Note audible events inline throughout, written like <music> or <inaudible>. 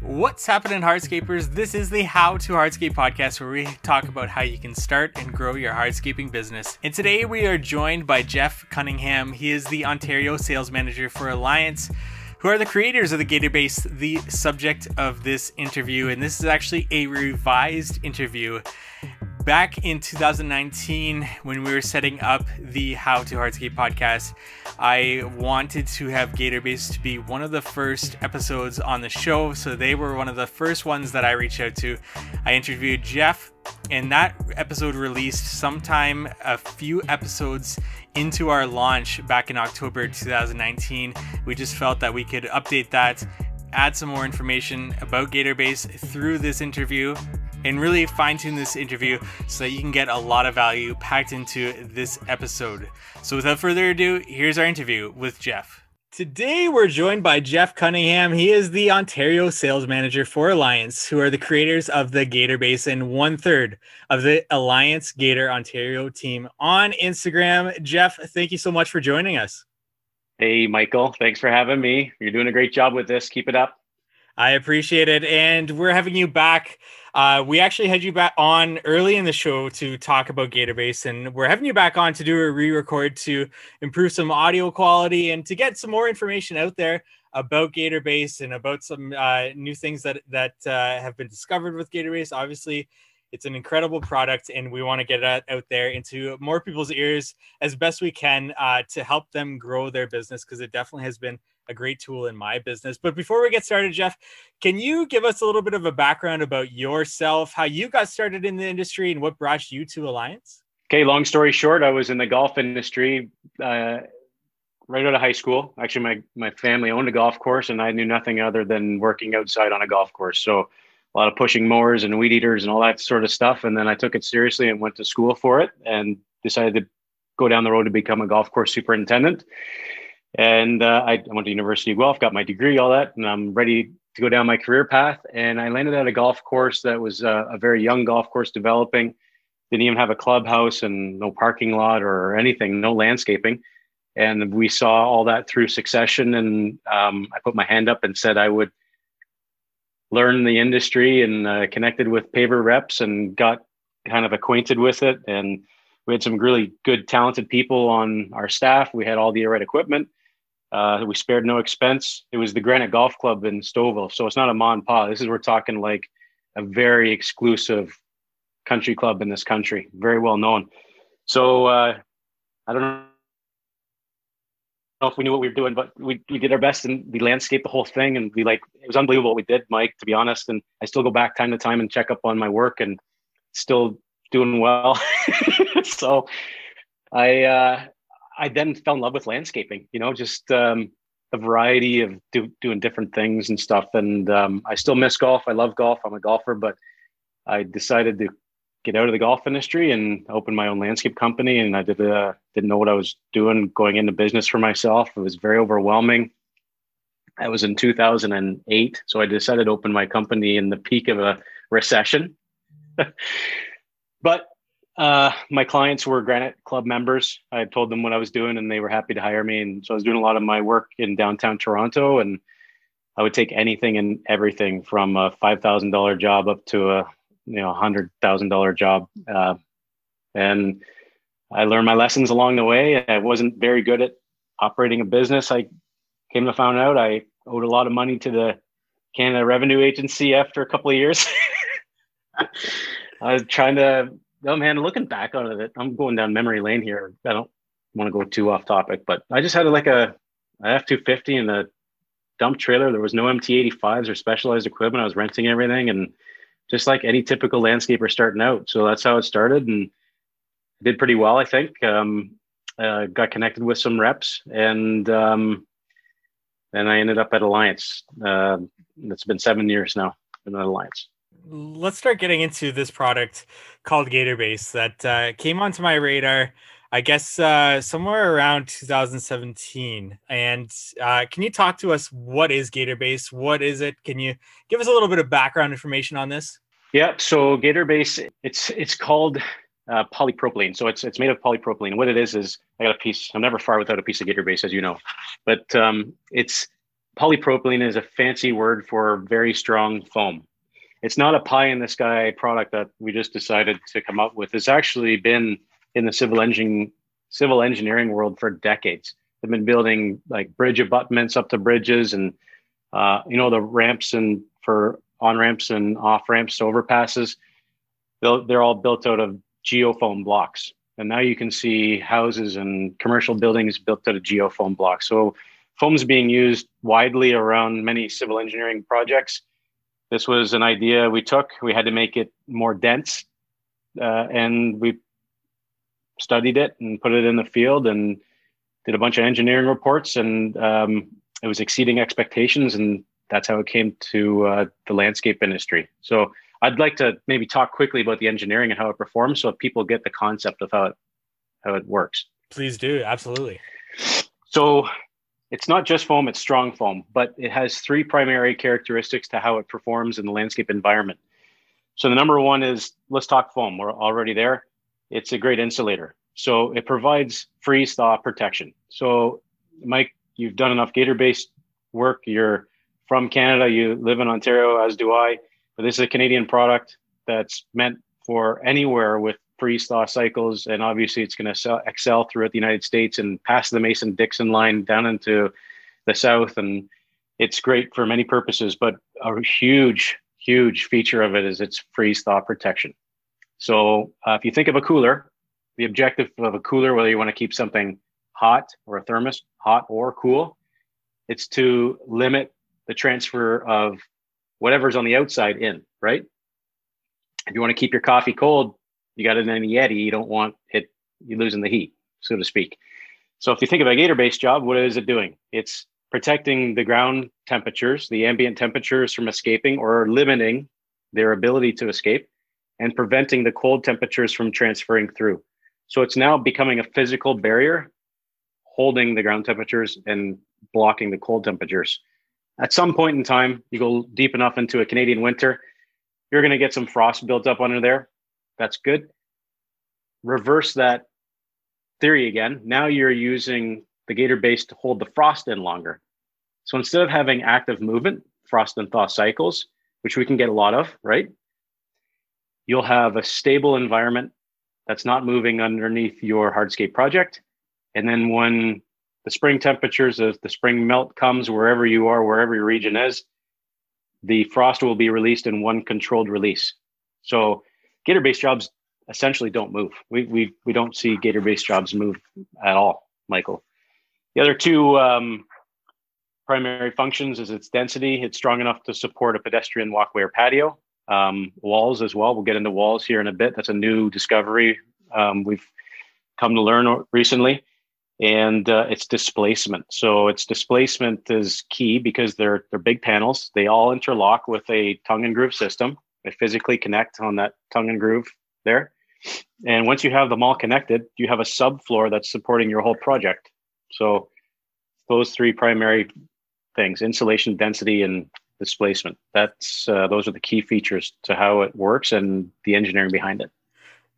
What's happening, hardscapers? This is the How to Hardscape podcast where we talk about how you can start and grow your hardscaping business. And today we are joined by Jeff Cunningham. He is the Ontario sales manager for Alliance, who are the creators of the Gator Base, the subject of this interview. And this is actually a revised interview back in 2019 when we were setting up the How to Hardscape podcast, I wanted to have Gatorbase to be one of the first episodes on the show. So they were one of the first ones that I reached out to. I interviewed Jeff, and that episode released sometime a few episodes into our launch back in October 2019. We just felt that we could update that, add some more information about Gatorbase through this interview and really fine tune this interview so that you can get a lot of value packed into this episode. So, without further ado, here's our interview with Jeff. Today, we're joined by Jeff Cunningham. He is the Ontario sales manager for Alliance, who are the creators of the Gator Basin, one third of the Alliance Gator Ontario team on Instagram. Jeff, thank you so much for joining us. Hey, Michael. Thanks for having me. You're doing a great job with this. Keep it up. I appreciate it. And we're having you back uh, we actually had you back on early in the show to talk about Gatorbase, and we're having you back on to do a re-record to improve some audio quality and to get some more information out there about Gatorbase and about some uh, new things that that uh, have been discovered with Gatorbase. Obviously, it's an incredible product, and we want to get it out there into more people's ears as best we can uh, to help them grow their business because it definitely has been a great tool in my business. But before we get started, Jeff, can you give us a little bit of a background about yourself, how you got started in the industry, and what brought you to Alliance? Okay, long story short, I was in the golf industry uh, right out of high school. Actually, my my family owned a golf course, and I knew nothing other than working outside on a golf course. So a lot of pushing mowers and weed eaters and all that sort of stuff. And then I took it seriously and went to school for it, and decided to go down the road to become a golf course superintendent. And uh, I went to University of Guelph, got my degree, all that, and I'm ready to go down my career path. And I landed at a golf course that was uh, a very young golf course developing. Didn't even have a clubhouse and no parking lot or anything, no landscaping. And we saw all that through succession. And um, I put my hand up and said I would learn the industry and uh, connected with paver reps and got kind of acquainted with it. And we had some really good, talented people on our staff. We had all the right equipment uh, we spared no expense. It was the Granite Golf Club in Stouffville, so it's not a mon pa. This is we're talking like a very exclusive country club in this country, very well known. So uh, I don't know if we knew what we were doing, but we, we did our best and we landscaped the whole thing. And we like, it was unbelievable what we did, Mike, to be honest. And I still go back time to time and check up on my work and still doing well. <laughs> so I, uh, I then fell in love with landscaping, you know, just um, a variety of do, doing different things and stuff. And um, I still miss golf. I love golf. I'm a golfer, but I decided to get out of the golf industry and open my own landscape company. And I did, uh, didn't know what I was doing going into business for myself. It was very overwhelming. That was in 2008. So I decided to open my company in the peak of a recession. <laughs> but uh, my clients were Granite Club members. I told them what I was doing, and they were happy to hire me. And so I was doing a lot of my work in downtown Toronto, and I would take anything and everything from a five thousand dollar job up to a you know hundred thousand dollar job. Uh, and I learned my lessons along the way. I wasn't very good at operating a business. I came to find out I owed a lot of money to the Canada Revenue Agency after a couple of years. <laughs> I was trying to oh man, looking back on it, I'm going down memory lane here. I don't want to go too off topic, but I just had like a F two fifty and a dump trailer. There was no MT eighty fives or specialized equipment. I was renting everything and just like any typical landscaper starting out. So that's how it started and did pretty well, I think. Um, uh, got connected with some reps and um, then I ended up at Alliance. Uh, it's been seven years now in Alliance let's start getting into this product called Gatorbase that uh, came onto my radar, I guess, uh, somewhere around 2017. And uh, can you talk to us? What is Gatorbase? What is it? Can you give us a little bit of background information on this? Yeah. So Gatorbase, it's it's called uh, polypropylene. So it's it's made of polypropylene. What it is is I got a piece. I'm never far without a piece of Gatorbase, as you know. But um, it's polypropylene is a fancy word for very strong foam. It's not a pie in the sky product that we just decided to come up with. It's actually been in the civil engine civil engineering world for decades. They've been building like bridge abutments up to bridges and uh, you know the ramps and for on ramps and off ramps to overpasses. They're, all built out of geofoam blocks. And now you can see houses and commercial buildings built out of geofoam blocks. So foam is being used widely around many civil engineering projects. This was an idea we took. We had to make it more dense, uh, and we studied it and put it in the field and did a bunch of engineering reports, and um, it was exceeding expectations. And that's how it came to uh, the landscape industry. So I'd like to maybe talk quickly about the engineering and how it performs, so people get the concept of how it how it works. Please do, absolutely. So it's not just foam; it's strong foam, but it has three primary characteristics to how it performs in the landscape environment. So the number one is let's talk foam. We're already there. It's a great insulator. So it provides freeze thaw protection. So Mike, you've done enough gator based work. You're from Canada. You live in Ontario, as do I. But this is a Canadian product that's meant for anywhere with freeze thaw cycles. And obviously, it's going to excel throughout the United States and past the Mason Dixon line down into the South. And it's great for many purposes. But a huge, huge feature of it is its freeze thaw protection. So uh, if you think of a cooler, the objective of a cooler, whether you want to keep something hot or a thermos, hot or cool, it's to limit the transfer of whatever's on the outside in, right? If you want to keep your coffee cold, you got it in a Yeti. You don't want it you're losing the heat, so to speak. So if you think of a gator based job, what is it doing? It's protecting the ground temperatures, the ambient temperatures from escaping or limiting their ability to escape and preventing the cold temperatures from transferring through. So it's now becoming a physical barrier holding the ground temperatures and blocking the cold temperatures at some point in time, you go deep enough into a Canadian winter, you're going to get some frost built up under there. That's good. Reverse that theory again. Now you're using the gator base to hold the frost in longer. So instead of having active movement, frost and thaw cycles, which we can get a lot of, right? You'll have a stable environment that's not moving underneath your hardscape project. And then when the spring temperatures, as the spring melt comes wherever you are, wherever your region is, the frost will be released in one controlled release. So gator based jobs essentially don't move. We, we, we don't see gator based jobs move at all, Michael. The other two um, primary functions is its density. It's strong enough to support a pedestrian walkway or patio. Um, walls as well. We'll get into walls here in a bit. That's a new discovery um, we've come to learn recently and uh, its displacement. So its displacement is key because they're they're big panels. They all interlock with a tongue and groove system. They physically connect on that tongue and groove there. And once you have them all connected, you have a subfloor that's supporting your whole project. So those three primary things: insulation, density, and displacement. That's uh, those are the key features to how it works and the engineering behind it.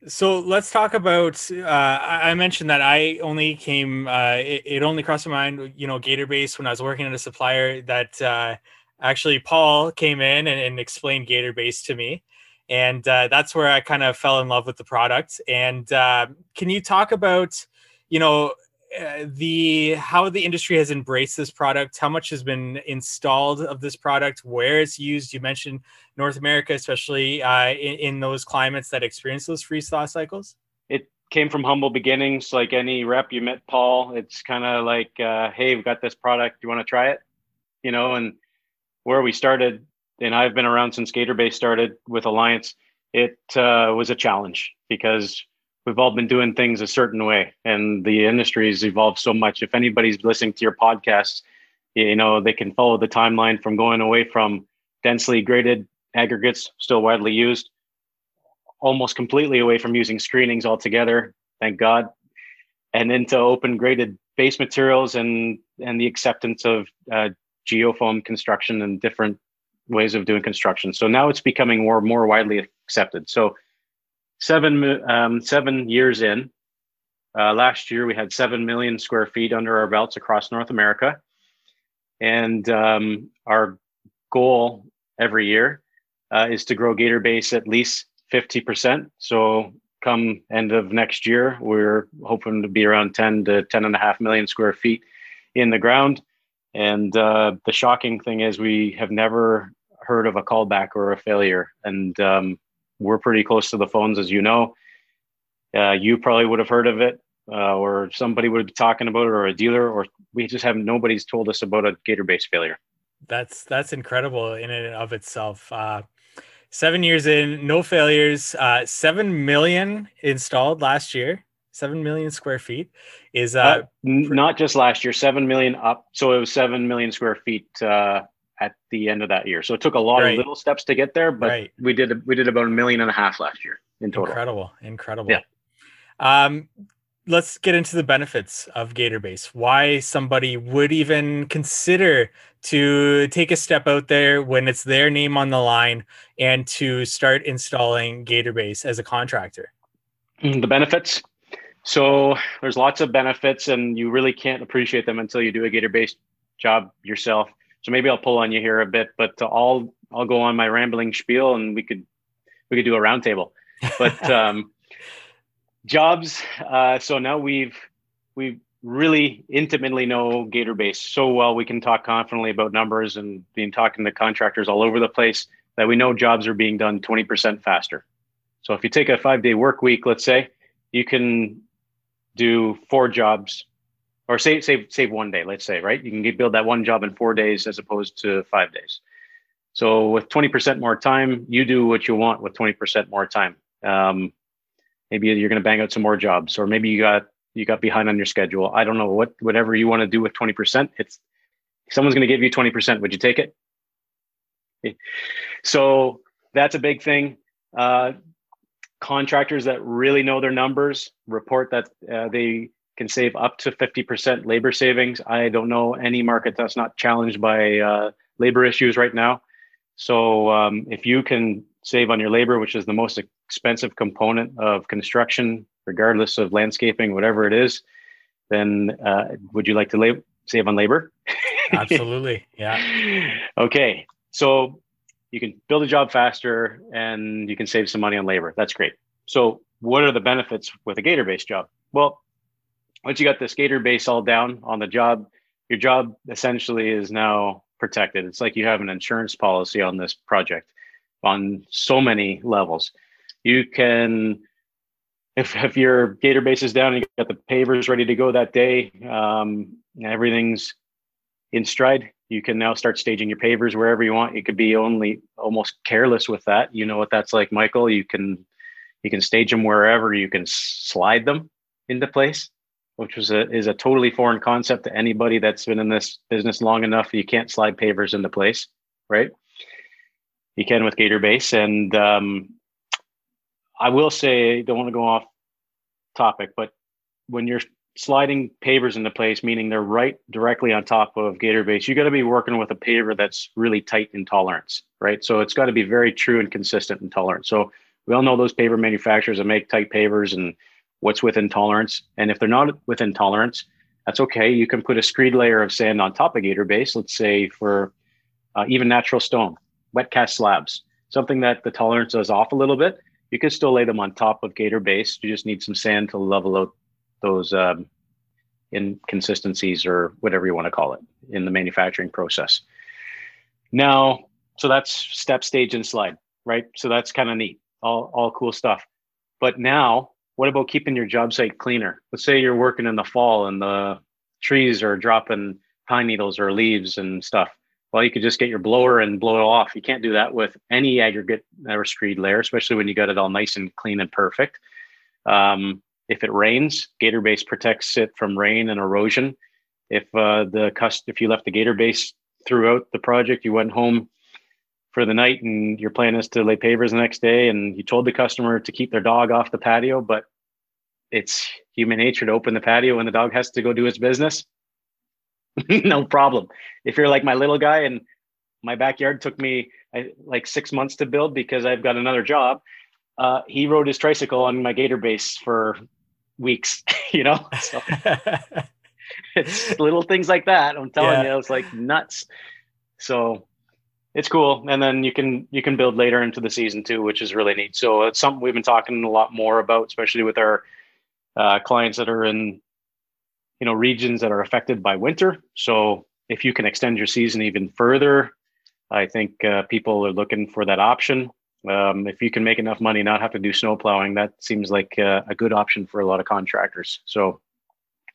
So let's talk about. Uh, I mentioned that I only came. Uh, it, it, only crossed my mind, you know, Gator Base when I was working at a supplier. That uh, actually Paul came in and, and, explained Gator Base to me, and uh, that's where I kind of fell in love with the product. And uh, can you talk about, you know, uh, the how the industry has embraced this product? How much has been installed of this product? Where it's used? You mentioned north america especially uh, in, in, those climates that experience those freeze thaw cycles. It came from humble beginnings like any rep you met paul. It's kind of like uh, hey we've got this product. Do you want to try it? You know and where we started and i've been around since gator base started with alliance it uh, was a challenge because we've all been doing things a certain way and the industry has evolved so much. If anybody's listening to your podcast you know they can follow the timeline from going away from densely graded aggregates still widely used almost completely away from using screenings altogether thank god and into open graded base materials and and the acceptance of uh, geofoam construction and different ways of doing construction so now it's becoming more more widely accepted so seven um, seven years in. Uh, last year, we had seven million square feet under our belts across North America, and um, our goal every year uh, is to grow Gator Base at least 50%. So come end of next year, we're hoping to be around 10 to 10 and a half million square feet in the ground. And uh, the shocking thing is we have never heard of a callback or a failure. And um, we're pretty close to the phones, as you know. Uh, you probably would have heard of it, uh, or somebody would be talking about it, or a dealer, or we just have nobody's told us about a Gator Base failure. That's that's incredible in and of itself. Uh, seven years in, no failures. Uh, seven million installed last year. Seven million square feet is uh, uh not just last year. Seven million up. So it was seven million square feet uh, at the end of that year. So it took a lot right. of little steps to get there, but right. we did we did about a million and a half last year in total. Incredible, incredible. Yeah. Um, let's get into the benefits of GatorBase. Why somebody would even consider to take a step out there when it's their name on the line and to start installing GatorBase as a contractor. Mm, the benefits. So there's lots of benefits, and you really can't appreciate them until you do a GatorBase job yourself. So maybe I'll pull on you here a bit, but I'll I'll go on my rambling spiel, and we could we could do a roundtable. But <laughs> um, jobs. Uh, so now we've we really intimately know Gator Base so well. We can talk confidently about numbers and being talking to contractors all over the place that we know jobs are being done 20% faster. So if you take a five day work week, let's say, you can do four jobs or save save save one day, let's say, right? You can build that one job in four days as opposed to five days. So with 20% more time, you do what you want with 20% more time. Um, maybe you're going to bang out some more jobs or maybe you got you got behind on your schedule i don't know what whatever you want to do with 20% it's someone's going to give you 20% would you take it <laughs> so that's a big thing uh, contractors that really know their numbers report that uh, they can save up to 50% labor savings i don't know any market that's not challenged by uh, labor issues right now so um, if you can save on your labor which is the most expensive component of construction, regardless of landscaping, whatever it is, then uh, would you like to lab- save on labor? <laughs> Absolutely. Yeah. okay. So you can build a job faster and you can save some money on labor. That's great. So, what are the benefits with a gator based job? Well, once you got this gator base all down on the job, your job essentially is now protected. It's like you have an insurance policy on this project on so many levels you can if, if your gator base is down and you got the pavers ready to go that day um, everything's in stride you can now start staging your pavers wherever you want. You could be only almost careless with that. You know what that's like michael. You can you can stage them wherever. You can slide them into place which was a is a totally foreign concept to anybody that's been in this business long enough. You can't slide pavers into place right? You can with gator base. And um, I will say, don't want to go off topic, but when you're sliding pavers into place, meaning they're right directly on top of gator base, you got to be working with a paver that's really tight in tolerance, right? So it's got to be very true and consistent in tolerance. So we all know those paver manufacturers that make tight pavers and what's within tolerance. And if they're not within tolerance, that's okay. You can put a screed layer of sand on top of gator base, let's say for uh, even natural stone, wet cast slabs, something that the tolerance is off a little bit you can still lay them on top of gator base. You just need some sand to level out those um, inconsistencies or whatever you want to call it in the manufacturing process. Now, so that's step, stage, and slide, right? So that's kind of neat, all all cool stuff. But now, what about keeping your job site cleaner? Let's say you're working in the fall and the trees are dropping pine needles or leaves and stuff well, you could just get your blower and blow it off. You can't do that with any aggregate or screed layer, especially when you got it all nice and clean and perfect. Um, if it rains, Gator Base protects it from rain and erosion. If uh, the cust- if you left the Gator Base throughout the project, you went home for the night and your plan is to lay pavers the next day, and you told the customer to keep their dog off the patio, but it's human nature to open the patio when the dog has to go do its business. <laughs> no problem. If you're like my little guy and my backyard took me I, like six months to build because I've got another job. Uh, he rode his tricycle on my gator base for weeks, <laughs> you know? So, <laughs> it's little things like that. I'm telling yeah. you, it's like nuts. So it's cool. And then you can you can build later into the season too, which is really neat. So it's something we've been talking a lot more about, especially with our uh, clients that are in you know regions that are affected by winter. So if you can extend your season even further, I think uh, people are looking for that option. Um, if you can make enough money, not have to do snow plowing, that seems like uh, a good option for a lot of contractors. So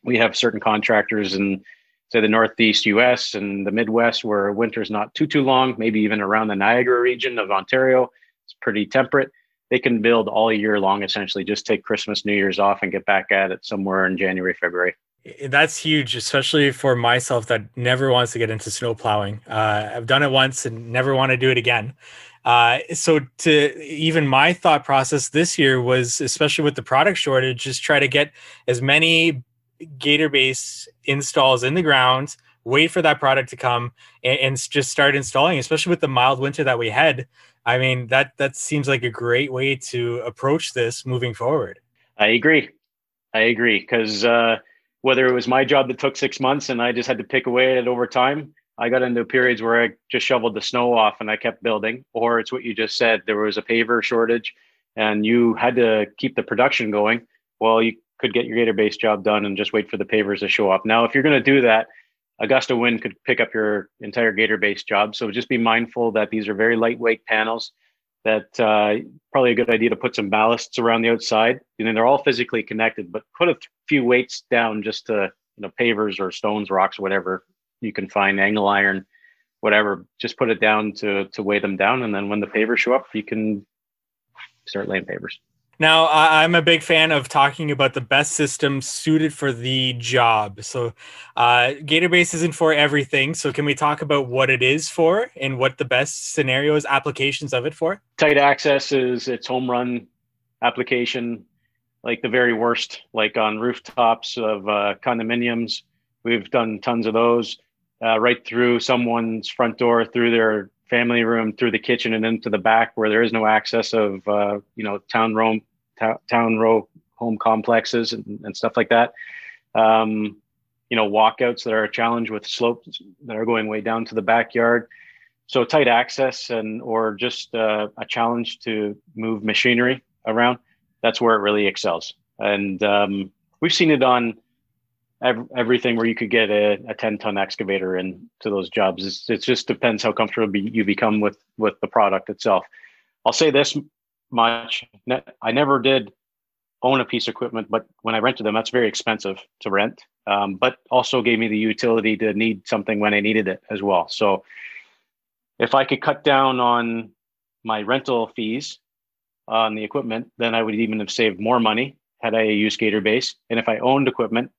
we have certain contractors in say the Northeast US and the Midwest where winter's not too too long, maybe even around the Niagara region of Ontario. It's pretty temperate. They can build all year long essentially, just take Christmas, New Year's off and get back at it somewhere in January, February. That's huge, especially for myself that never wants to get into snow plowing. Uh, I've done it once and never want to do it again. Uh, so to even my thought process this year was, especially with the product shortage, just try to get as many gator base installs in the ground wait for that product to come and, and, just start installing especially with the mild winter that we had. I mean that that seems like a great way to approach this moving forward. I agree. I agree. Because uh, whether it was my job that took six months and i just had to pick away at it over time i got into periods where i just shoveled the snow off and i kept building or it's what you just said there was a paver shortage and you had to keep the production going well you could get your gator base job done and just wait for the pavers to show up. Now, if you're going to do that, Augusta Wind could pick up your entire gator base job. So just be mindful that these are very lightweight panels. That uh, probably a good idea to put some ballasts around the outside. You know, they're all physically connected, but put a few weights down just to you know pavers or stones, rocks, whatever you can find, angle iron, whatever. Just put it down to to weigh them down, and then when the pavers show up, you can start laying pavers. Now, I'm a big fan of talking about the best system suited for the job. So, uh, Gatorbase isn't for everything. So, can we talk about what it is for and what the best scenarios, applications of it for? Tight access is its home run application, like the very worst, like on rooftops of uh, condominiums. We've done tons of those uh, right through someone's front door, through their family room through the kitchen and into the back where there is no access of uh, you know town row town row home complexes and, and stuff like that. Um, you know walkouts that are a challenge with slopes that are going way down to the backyard. So tight access and or just uh, a challenge to move machinery around that's where it really excels. And um, we've seen it on everything where you could get a, a 10 ton excavator into those jobs. It's, it just depends how comfortable you become with, with the product itself. I'll say this much. I never did own a piece of equipment, but when I rented them, that's very expensive to rent, um, but also gave me the utility to need something when I needed it as well. So if I could cut down on my rental fees on the equipment, then I would even have saved more money had I used Gator Base. And if I owned equipment,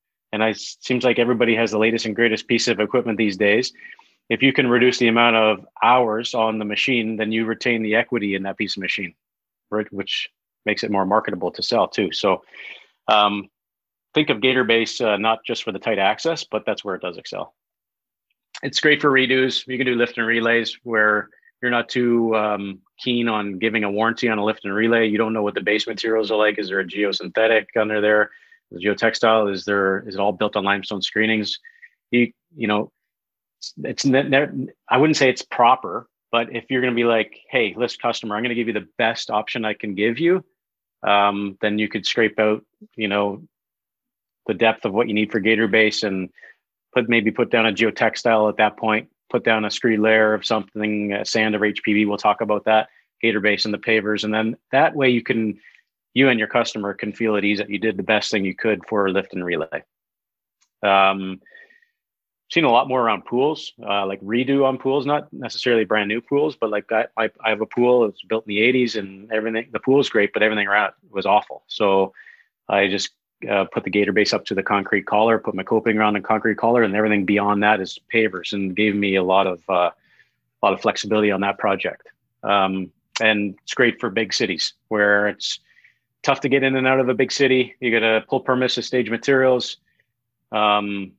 and it seems like everybody has the latest and greatest piece of equipment these days. If you can reduce the amount of hours on the machine then you retain the equity in that piece of machine right, which makes it more marketable to sell too. So um, think of gator base uh, not just for the tight access but that's where it does excel. It's great for redos. You can do lift and relays where you're not too um, keen on giving a warranty on a lift and relay. You don't know what the base materials are like. Is there a geosynthetic under there the geotextile is there is it all built on limestone screenings? You you know it's, it's i wouldn't say it's proper but if you're going to be like hey list customer i'm going to give you the best option i can give you um, then you could scrape out you know the depth of what you need for gator base and put maybe put down a geotextile at that point put down a screed layer of something sand or HPB we'll talk about that gator base and the pavers and then that way you can you and your customer can feel at ease that you did the best thing you could for lift and relay. Um, seen a lot more around pools, uh, like redo on pools, not necessarily brand new pools, but like I, I, I have a pool. It's built in the '80s, and everything. The pool is great, but everything around it was awful. So I just uh, put the gator base up to the concrete collar, put my coping around the concrete collar, and everything beyond that is pavers, and gave me a lot of uh, a lot of flexibility on that project. Um, and it's great for big cities where it's tough to get in and out of a big city. You got to pull permits to stage materials. Um,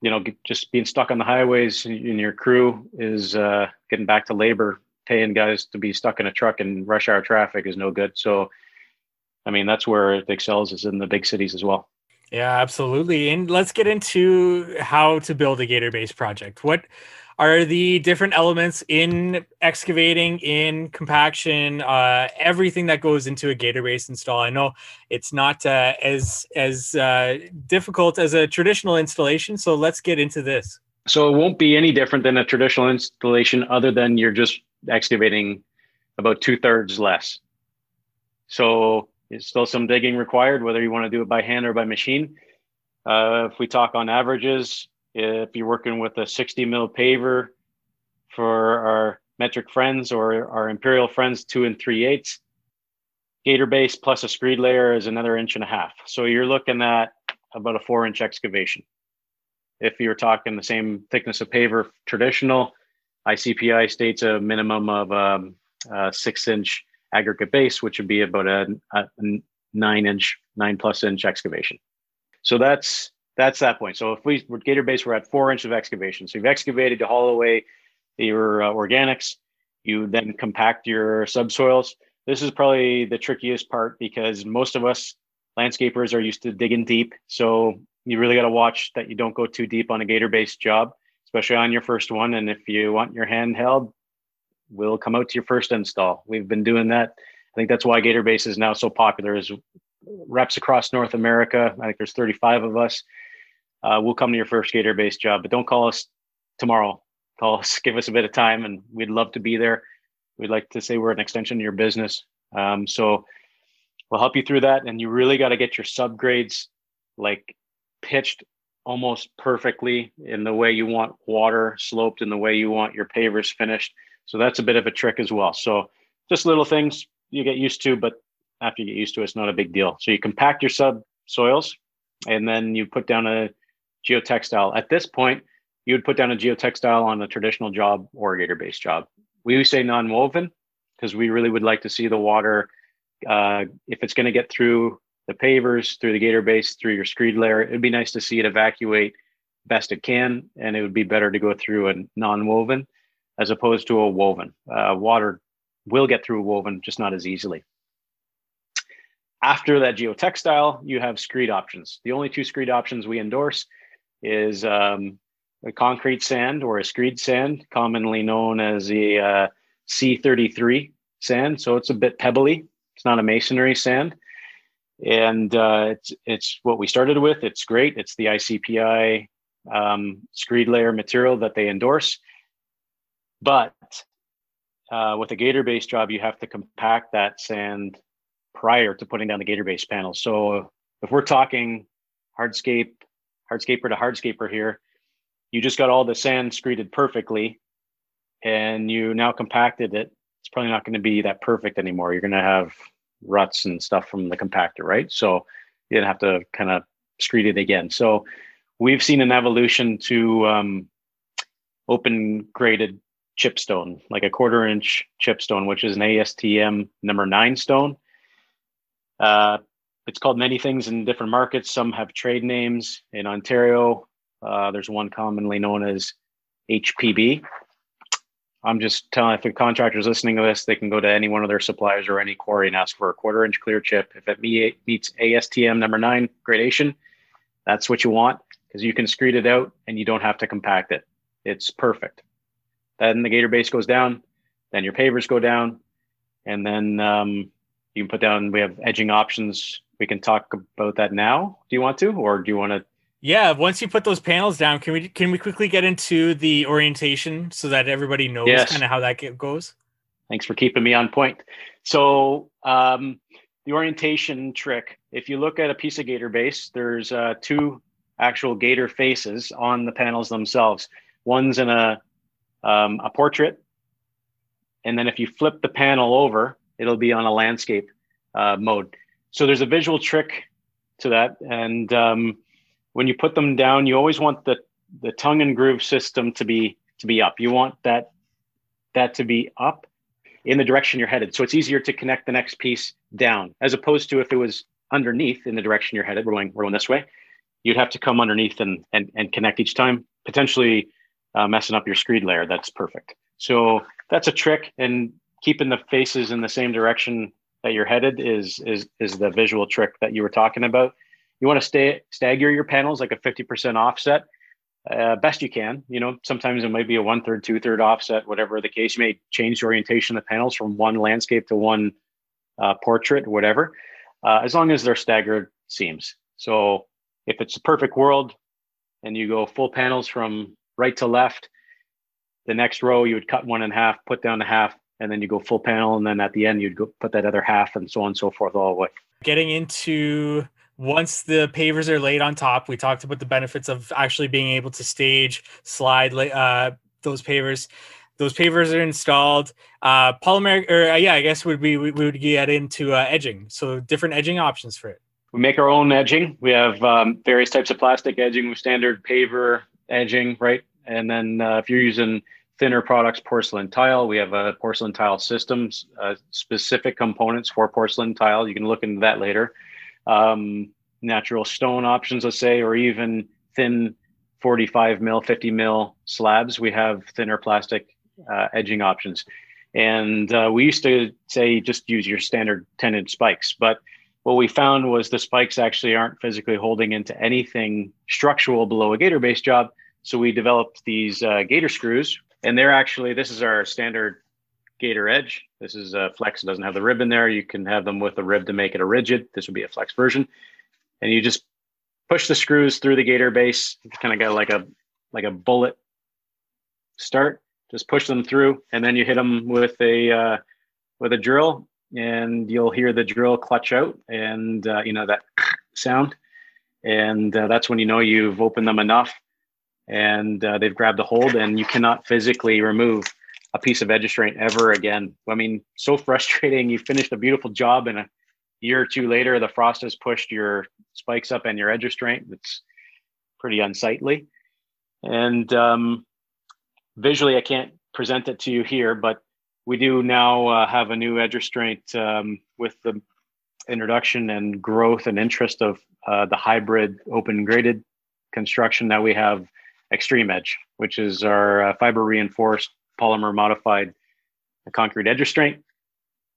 you know, just being stuck on the highways in your crew is uh, getting back to labor. Paying guys to be stuck in a truck in rush hour traffic is no good. So, I mean, that's where it excels is in the big cities as well. Yeah, absolutely. And let's get into how to build a gator base project. What are the different elements in excavating, in compaction, uh, everything that goes into a gator base install? I know it's not uh, as as uh, difficult as a traditional installation, so let's get into this. So it won't be any different than a traditional installation, other than you're just excavating about two thirds less. So it's still some digging required, whether you want to do it by hand or by machine. Uh, if we talk on averages, if you're working with a 60 mil paver for our metric friends or our imperial friends, two and three eighths, gator base plus a screed layer is another inch and a half. So you're looking at about a four inch excavation. If you're talking the same thickness of paver, traditional, ICPI states a minimum of um, a six inch aggregate base, which would be about a, a nine inch, nine plus inch excavation. So that's that's that point. So if we were gator base, we're at four inches of excavation. So you've excavated to haul away your uh, organics. You then compact your subsoils. This is probably the trickiest part because most of us landscapers are used to digging deep. So you really got to watch that you don't go too deep on a gator based job, especially on your first one. And if you want your hand held, will come out to your first install. We've been doing that. I think that's why Gator Base is now so popular. Is reps across North America. I think there's 35 of us. Uh, we'll come to your first Gator Base job, but don't call us tomorrow. Call us, <laughs> give us a bit of time, and we'd love to be there. We'd like to say we're an extension of your business. Um, so we'll help you through that. And you really got to get your subgrades like pitched almost perfectly in the way you want water sloped in the way you want your pavers finished so that's a bit of a trick as well. So just little things you get used to, but after you get used to it, it's not a big deal. So you compact your subsoils and then you put down a geotextile. At this point, you would put down a geotextile on a traditional job or gator based job. We say non woven because we really would like to see the water. Uh, if it's going to get through the pavers, through the gator base, through your screed layer, it'd be nice to see it evacuate best it can. And it would be better to go through a non woven as opposed to a woven. Uh, water will get through a woven, just not as easily. After that geotextile, you have screed options. The only two screed options we endorse is um, a concrete sand or a screed sand, commonly known as the uh, C33 sand. So it's a bit pebbly. It's not a masonry sand. And uh, it's, it's what we started with. It's great. It's the ICPI um, screed layer material that they endorse. But uh, with a gator base job, you have to compact that sand prior to putting down the gator base panel. So if we're talking hardscape, hardscaper to hardscaper here, you just got all the sand screeded perfectly and you now compacted it. It's probably not going to be that perfect anymore. You're going to have ruts and stuff from the compactor, right? So you didn't have to kind of screed it again. So we've seen an evolution to um, open graded chipstone, like a quarter inch chipstone, which is an ASTM number nine stone. Uh, it's called many things in different markets. Some have trade names. In Ontario, uh, there's one commonly known as HPB. I'm just telling if the contractors listening to this, they can go to any one of their suppliers or any quarry and ask for a quarter inch clear chip. If it meets ASTM number nine gradation, that's what you want because you can screed it out and you don't have to compact it. It's perfect. Then the gator base goes down, then your pavers go down, and then um, you can put down. We have edging options. We can talk about that now. Do you want to, or do you want to? Yeah, once you put those panels down, can we can we quickly get into the orientation so that everybody knows yes. kind of how that goes? Thanks for keeping me on point. So um, the orientation trick. If you look at a piece of gator base, there's uh, two actual gator faces on the panels themselves. One's in a um, a portrait. And then if you flip the panel over, it'll be on a landscape uh, mode. So there's a visual trick to that. And um, when you put them down, you always want the, the tongue and groove system to be to be up. You want that that to be up in the direction you're headed. So it's easier to connect the next piece down as opposed to if it was underneath in the direction you're headed. We're going, we're going this way. You'd have to come underneath and, and, and connect each time, potentially uh, messing up your screed layer, that's perfect. So that's a trick, and keeping the faces in the same direction that you're headed is is is the visual trick that you were talking about. you want to stay stagger your panels like a 50% offset uh, best you can. You know, sometimes it might be a one third, two third offset, whatever the case. You may change the orientation of the panels from one landscape to one uh, portrait, whatever, uh, as long as they're staggered seams. So if it's a perfect world and you go full panels from right to left, the next row you would cut one in half, put down the half, and then you go full panel, and then at the end you'd go put that other half, and so on and so forth all the way. Getting into once the pavers are laid on top, we talked about the benefits of actually being able to stage, slide uh, those pavers. Those pavers are installed. Uh, polymer, or uh, yeah, I guess would be we, we would get into uh, edging. So different edging options for it. We make our own edging. We have um, various types of plastic edging with standard paver edging, right? And then uh, if you're using thinner products, porcelain tile, we have a porcelain tile systems, uh, specific components for porcelain tile. You can look into that later um, natural stone options, let's say, or even thin 45 mil, 50 mil slabs. We have thinner plastic uh, edging options. And uh, we used to say just use your standard 10 inch spikes. But what we found was the spikes actually aren't physically holding into anything structural below a gator base job. So we developed these uh, gator screws, and they're actually, this is our standard gator edge. This is a flex. It doesn't have the rib in there. You can have them with a rib to make it a rigid. This would be a flex version. And you just push the screws through the gator base. Kind of got like a like a bullet start. Just push them through, and then you hit them with a uh, with a drill, and you'll hear the drill clutch out, and uh, you know that sound, and uh, that's when you know you've opened them enough, and uh, they've grabbed a hold, and you cannot physically remove a piece of edge restraint ever again. I mean, so <laughs> frustrating. You finished a beautiful job and a year or two later, the frost has pushed your spikes up and your edge restraint. It's pretty unsightly. And um, visually, I can't present it to you here, but we do now uh, have a new edge restraint um, with the introduction and growth and interest of uh, the hybrid open graded construction that we have Extreme Edge, which is our uh, fiber reinforced polymer modified concrete edge restraint.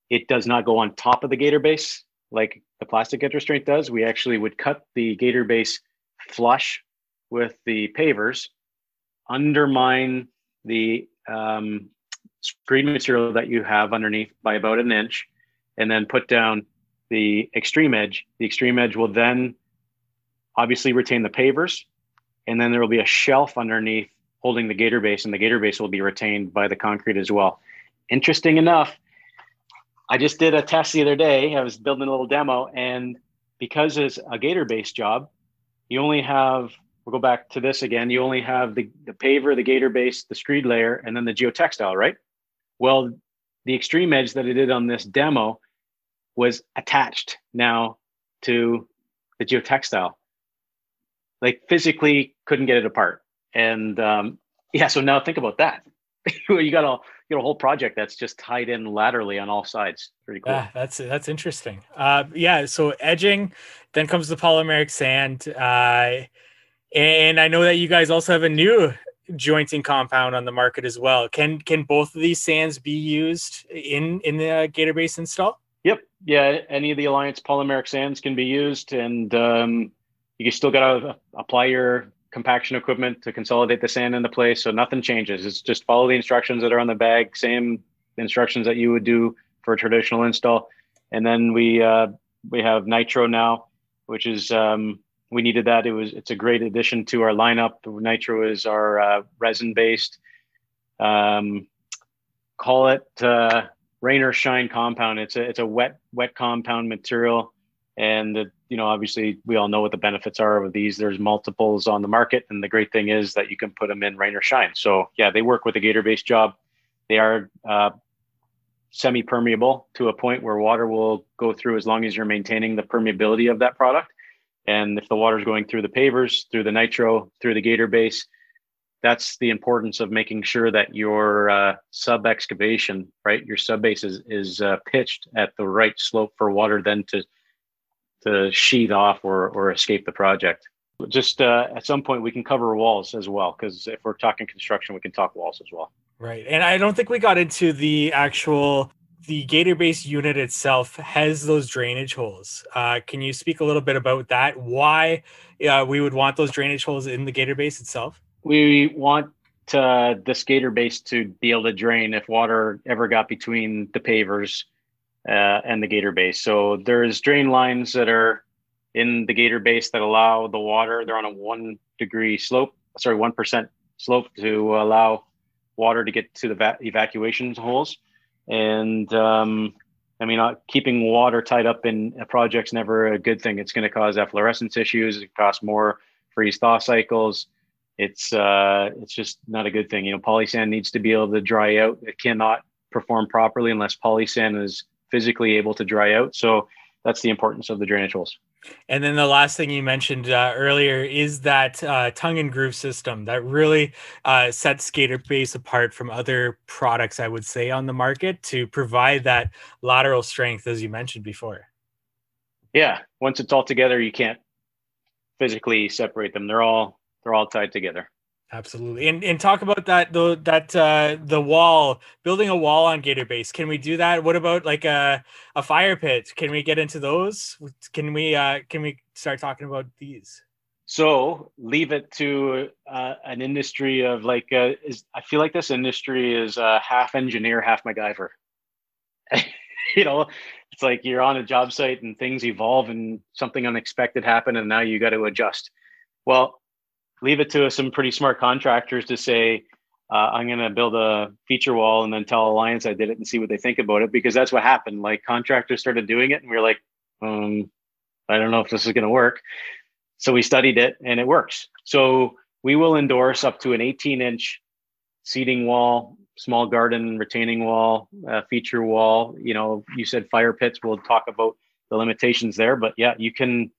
It does not go on top of the gator base like the plastic edge restraint does. We actually would cut the gator base flush with the pavers, undermine the um, screen material that you have underneath by about an inch, and then put down the extreme edge. The extreme edge will then obviously retain the pavers, and then there will be a shelf underneath holding the gator base, and the gator base will be retained by the concrete as well. Interesting enough, I just did a test the other day. I was building a little demo, and because it's a gator base job, you only have we'll go back to this again. You only have the, the paver, the gator base, the screed layer, and then the geotextile, right? Well, the extreme edge that I did on this demo was attached now to the geotextile. Like physically couldn't get it apart. And um, yeah, so now think about that. <laughs> you got a you know a whole project that's just tied in laterally on all sides. Pretty cool. Yeah, that's that's interesting. Uh, yeah, so edging, then comes the polymeric sand, uh, and I know that you guys also have a new jointing compound on the market as well. Can can both of these sands be used in in the Gator Base install? Yep. Yeah. Any of the Alliance polymeric sands can be used, and um, you still got to apply your compaction equipment to consolidate the sand into place. So nothing changes. It's just follow the instructions that are on the bag, same instructions that you would do for a traditional install. And then we uh, we have Nitro now, which is um, we needed that. It was it's a great addition to our lineup. Nitro is our uh, resin based. Um, call it uh, rain or shine compound. It's a it's a wet wet compound material and the, you know obviously we all know what the benefits are of these. There's multiples on the market and the great thing is that you can put them in rain or shine. So yeah they work with a gator based job. They are uh, semi permeable to a point where water will go through as long as you're maintaining the permeability of that product. And if the water is going through the pavers through the nitro through the gator base that's the importance of making sure that your uh, sub excavation right your sub base is, is uh, pitched at the right slope for water then to to sheath off or, or escape the project. Just uh, at some point, we can cover walls as well, because if we're talking construction, we can talk walls as well. Right. And I don't think we got into the actual the Gator Base unit itself has those drainage holes. Uh, can you speak a little bit about that? Why uh, we would want those drainage holes in the Gator Base itself? We want uh, this Gator Base to be able to drain if water ever got between the pavers uh, and the Gator Base. So there's drain lines that are in the Gator Base that allow the water. They're on a one degree slope, sorry, one percent slope to allow water to get to the va- evacuation holes. And um, I mean, uh, keeping water tied up in a project's never a good thing. It's going to cause efflorescence issues. It costs more freeze thaw cycles. It's uh, it's just not a good thing. You know, polysand needs to be able to dry out. It cannot perform properly unless polysand is physically able to dry out. So that's the importance of the drainage holes. And then the last thing you mentioned uh, earlier is that uh, tongue and groove system that really uh, sets Gator Base apart from other products, I would say, on the market to provide that lateral strength, as you mentioned before. Yeah, once it's all together, you can't physically separate them. They're all they're all tied together. Absolutely. And and talk about that the that uh the wall, building a wall on Gator Base. Can we do that? What about like a a fire pit? Can we get into those? Can we uh can we start talking about these? So leave it to uh, an industry of like uh, is I feel like this industry is uh, half engineer, half MacGyver. <laughs> you know, it's like you're on a job site and things evolve and something unexpected happened and now you got to adjust. Well, leave it to some pretty smart contractors to say, uh, I'm going to build a feature wall and then tell Alliance I did it and see what they think about it because that's what happened. Like contractors started doing it and we are like, um, I don't know if this is going to work. So we studied it and it works. So we will endorse up to an 18 inch seating wall, small garden retaining wall, uh, feature wall. You know, you said fire pits. We'll talk about the limitations there, but yeah, you can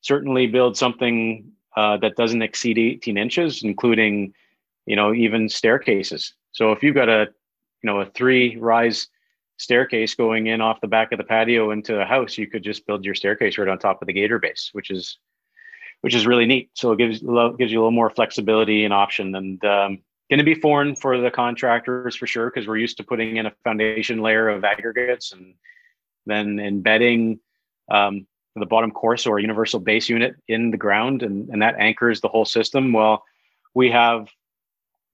certainly build something uh, that doesn't exceed 18 inches, including, you know, even staircases. So if you've got a, you know, a three rise staircase going in off the back of the patio into a house, you could just build your staircase right on top of the gator base, which is, which is really neat. So it gives gives you a little more flexibility and option, and um, going to be foreign for the contractors for sure because we're used to putting in a foundation layer of aggregates and then embedding um, the bottom course or universal base unit in the ground and, and that anchors the whole system. Well, we have,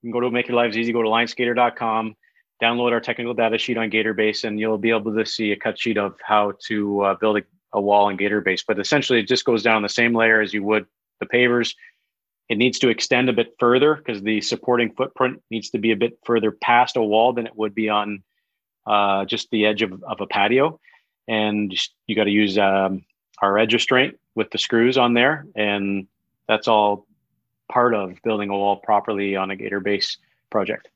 you can go to make your lives easy, go to alliancegator.com, download our technical data sheet on Gator Base, and you'll be able to see a cut sheet of how to uh, build a, a wall in Gator Base. But essentially, it just goes down the same layer as you would the pavers. It needs to extend a bit further because the supporting footprint needs to be a bit further past a wall than it would be on uh, just the edge of, of a patio. And you got to use um, our edge restraint with the screws on there, and that's all part of building a wall properly on a gator base project.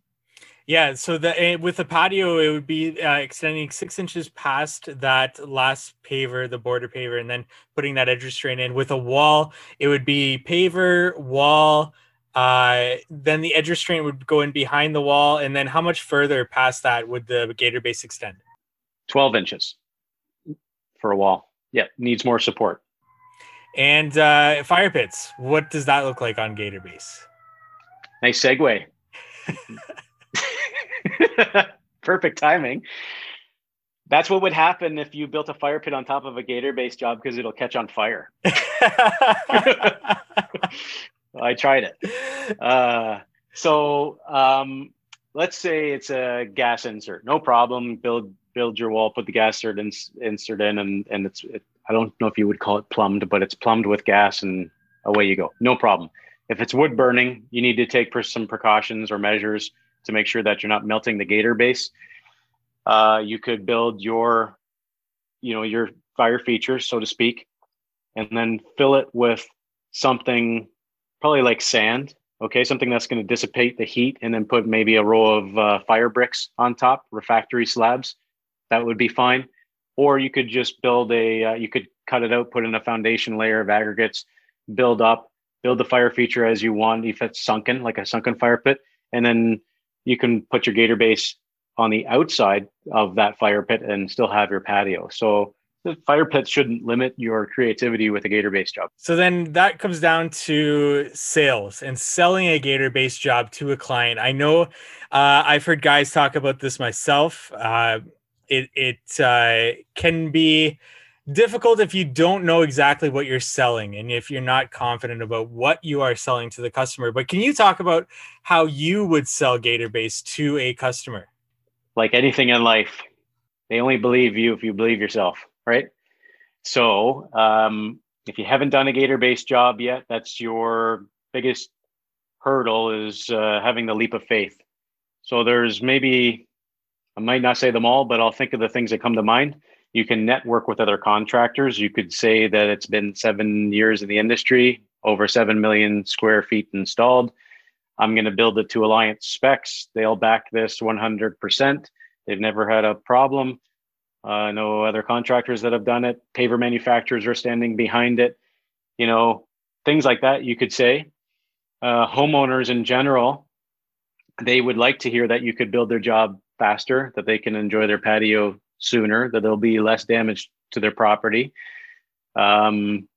Yeah, so the eh, with the patio, it would be uh, extending six inches past that last paver, the border paver, and then putting that edge restraint in. With a wall, it would be paver, wall, uh, then the edge restraint would go in behind the wall, and then how much further past that would the gator base extend? Twelve inches for a wall yeah, needs more support. And uh, fire pits, what does that look like on Gator Base? Nice segue. <laughs> Perfect timing. That's what would happen if you built a fire pit on top of a gator base job because it'll catch on fire. <laughs> <laughs> I tried it. Uh, so um, let's say it's a gas insert. No problem. Build build your wall, put the gas insert, in, insert in, and and it's it, I don't know if you would call it plumbed, but it's plumbed with gas, and away you go. No problem. If it's wood burning, you need to take some precautions or measures to make sure that you're not melting the gator base. Uh, you could build your, you know, your fire feature, so to speak, and then fill it with something probably like sand okay something that's going to dissipate the heat and then put maybe a row of uh, fire bricks on top refractory slabs that would be fine. Or you could just build a, uh, you could cut it out, put in a foundation layer of aggregates, build up, build the fire feature as you want if it's sunken, like a sunken fire pit. And then you can put your gator base on the outside of that fire pit and still have your patio. So the fire pit shouldn't limit your creativity with a gator base job. So then that comes down to sales and selling a gator base job to a client. I know uh, I've heard guys talk about this myself. Uh, it it uh, can be difficult if you don't know exactly what you're selling and if you're not confident about what you are selling to the customer. But can you talk about how you would sell GatorBase to a customer? Like anything in life, they only believe you if you believe yourself, right? So, um, if you haven't done a GatorBase job yet, that's your biggest hurdle is uh, having the leap of faith. So there's maybe I might not say them all, but I'll think of the things that come to mind. You can network with other contractors. You could say that it's been seven years in the industry, over 7 million square feet installed. I'm going to build it to Alliance specs. They'll back this 100%. They've never had a problem. Uh, no other contractors that have done it. Paver manufacturers are standing behind it. You know, things like that, you could say. Uh, homeowners in general, they would like to hear that you could build their job faster, that they can enjoy their patio sooner, that there'll be less damage to their property. Um,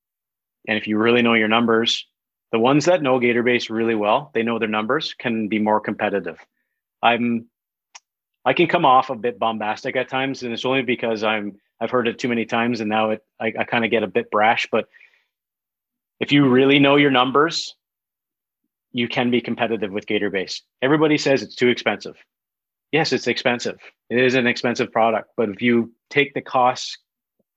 and if you really know your numbers, the ones that know GatorBase really well, they know their numbers, can be more competitive. I'm I can come off a bit bombastic at times, and it's only because I'm I've heard it too many times, and now it I, I kind of get a bit brash. But if you really know your numbers, you can be competitive with GatorBase. Everybody says it's too expensive. Yes, it's expensive. It is an expensive product, but if you take the cost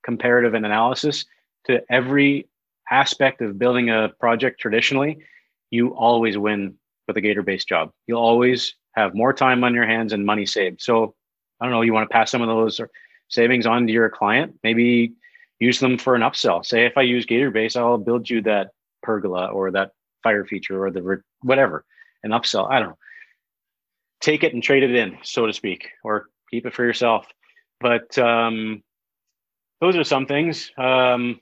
comparative and analysis to every aspect of building a project traditionally, you always win with a GatorBase job. You'll always have more time on your hands and money saved. So I don't know, you want to pass some of those savings on to your client, maybe use them for an upsell. Say if I use GatorBase, I'll build you that pergola or that fire feature or the whatever, an upsell. I don't know. Take it and trade it in, so to speak, or keep it for yourself. But um, those are some things. Um,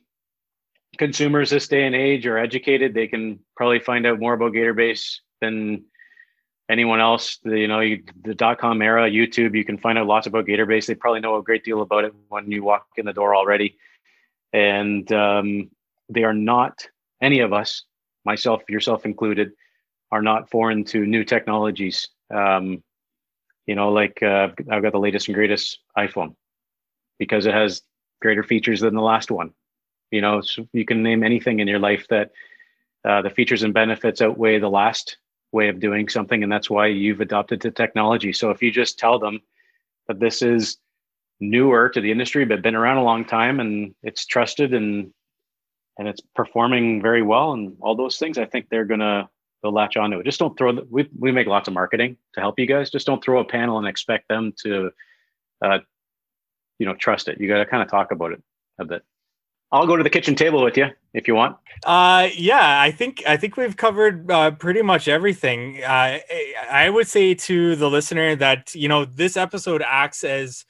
consumers this day and age are educated. They can probably find out more about GatorBase than anyone else. The, you know, you, the dot com era, YouTube, you can find out lots about GatorBase. They probably know a great deal about it when you walk in the door already. And um, they are not any of us, myself, yourself included, are not foreign to new technologies. Um, you know, like uh, I've got the latest and greatest iPhone because it has greater features than the last one. You know, so you can name anything in your life that uh, the features and benefits outweigh the last way of doing something, and that's why you've adopted the technology. So if you just tell them that this is newer to the industry but been around a long time and it's trusted and and it's performing very well and all those things, I think they're gonna they'll latch onto it. Just don't throw. The, we we make lots of marketing to help you guys. Just don't throw a panel and expect them to, uh, you know, trust it. You got to kind of talk about it a bit. I'll go to the kitchen table with you if you want. Uh, yeah, I think I think we've covered uh, pretty much everything. Uh, I would say to the listener that you know this episode acts as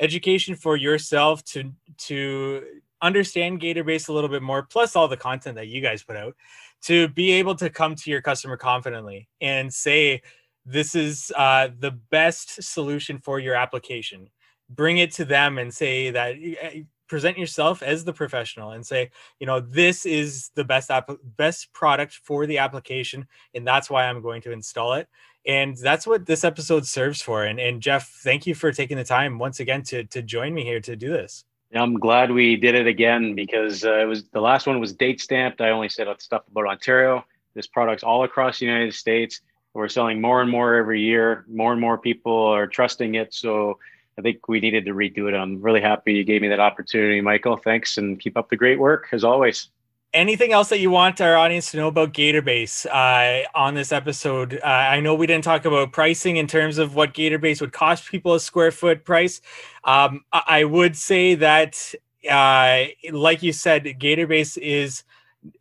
education for yourself to to understand GatorBase a little bit more, plus all the content that you guys put out, to be able to come to your customer confidently and say, this is uh, the best solution for your application. Bring it to them and say that eh, present yourself as the professional and say, you know, this is the best app, best product for the application, and that's why I'm going to install it. And that's what this episode serves for. And, and Jeff, thank you for taking the time once again to to join me here to do this. I'm glad we did it again because uh, it was the last one was date stamped. I only said stuff about Ontario. This product's all across the United States. We're selling more and more every year. More and more people are trusting it. So I think we needed to redo it. I'm really happy you gave me that opportunity, Michael. Thanks and keep up the great work as always anything else that you want our audience to know about GatorBase uh, on this episode? Uh, I know we didn't talk about pricing in terms of what GatorBase would cost people a square foot price. Um, I would say that, uh, like you said, GatorBase is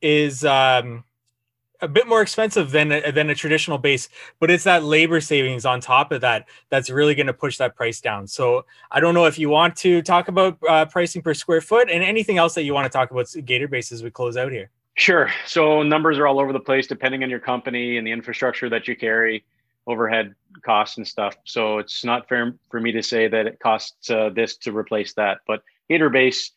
is um, a bit more expensive than a, than a traditional base, but it's that labor savings on top of that that's really going to push that price down. So I don't know if you want to talk about uh, pricing per square foot and anything else that you want to talk about GatorBase as we close out here. Sure. So numbers are all over the place depending on your company and the infrastructure that you carry, overhead costs and stuff. So it's not fair for me to say that it costs uh, this to replace that, but GatorBase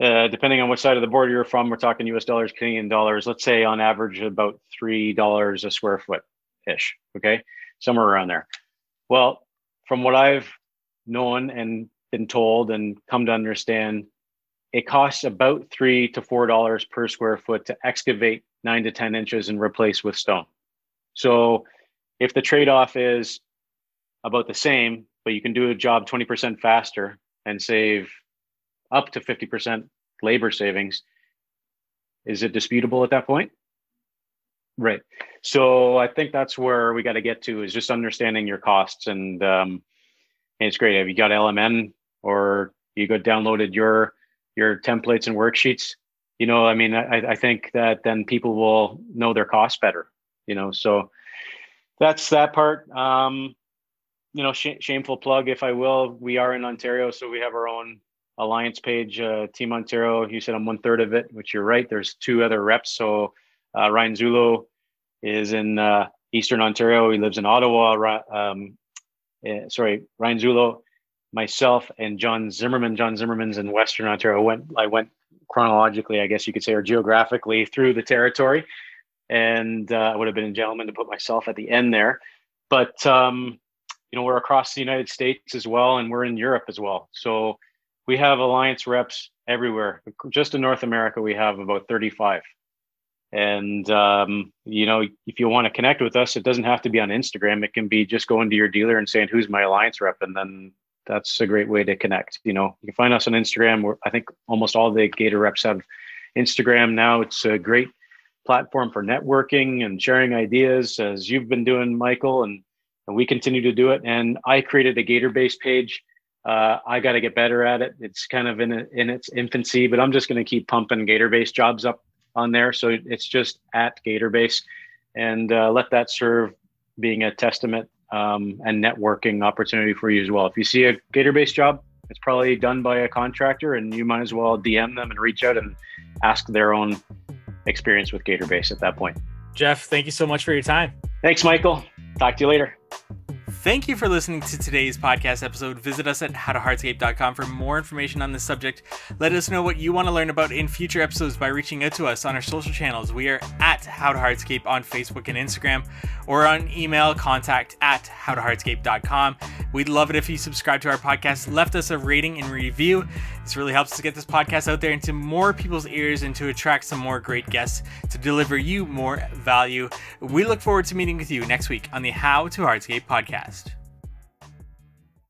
uh, depending on which side of the border you're from, we're talking US dollars, Canadian dollars, let's say on average about $3 a square foot ish. Okay. Somewhere around there. Well, from what I've known and been told and come to understand it costs about three to four dollars per square foot to excavate nine to 10 inches and replace with stone. So if the trade off is about the same, but you can do a job 20% faster and save up to 50% labor savings, is it disputable at that point? Right. So I think that's where we got to get to is just understanding your costs. And, um, and it's great. Have you got LMN or you go downloaded your your templates and worksheets you know i mean i, I think that then people will know their costs better you know so that's that part um you know sh- shameful plug if i will we are in ontario so we have our own alliance page uh, team ontario you said i'm one third of it which you're right there's two other reps so uh, ryan zulo is in uh, eastern ontario he lives in ottawa um, uh, sorry ryan zulo myself and John Zimmerman. John Zimmerman's in Western Ontario. I went I went chronologically, I guess you could say, or geographically through the territory, and uh, I would have been a gentleman to put myself at the end there. But um, you know, we're across the United States as well, and we're in Europe as well. So we have alliance reps everywhere. Just in North America, we have about 35. And um, you know, if you want to connect with us, it doesn't have to be on Instagram. It can be just going to your dealer and saying, "Who's my alliance rep?" and then that's a great way to connect. You know, you can find us on Instagram. Where I think almost all the Gator reps have Instagram now. It's a great platform for networking and sharing ideas, as you've been doing, Michael, and, and we continue to do it. And I created a Gator base page. Uh, I got to get better at it. It's kind of in a, in its infancy, but I'm just going to keep pumping Gator base jobs up on there. So it's just at Gator base, and uh, let that serve being a testament um, and networking opportunity for you as well. If you see a Gator based job, it's probably done by a contractor, and you might as well DM them and reach out and ask their own experience with Gator Base at that point. Jeff, thank you so much for your time. Thanks, Michael. Talk to you later. Thank you for listening to today's podcast episode. Visit us at howtohardscape.com for more information on this subject. Let us know what you want to learn about in future episodes by reaching out to us on our social channels. We are at howtohardscape on Facebook and Instagram or on email contact at howtohardscape.com. We'd love it if you subscribe to our podcast, left us a rating and review. This really helps us get this podcast out there into more people's ears and to attract some more great guests to deliver you more value. We look forward to meeting with you next week on the How to Hardscape podcast.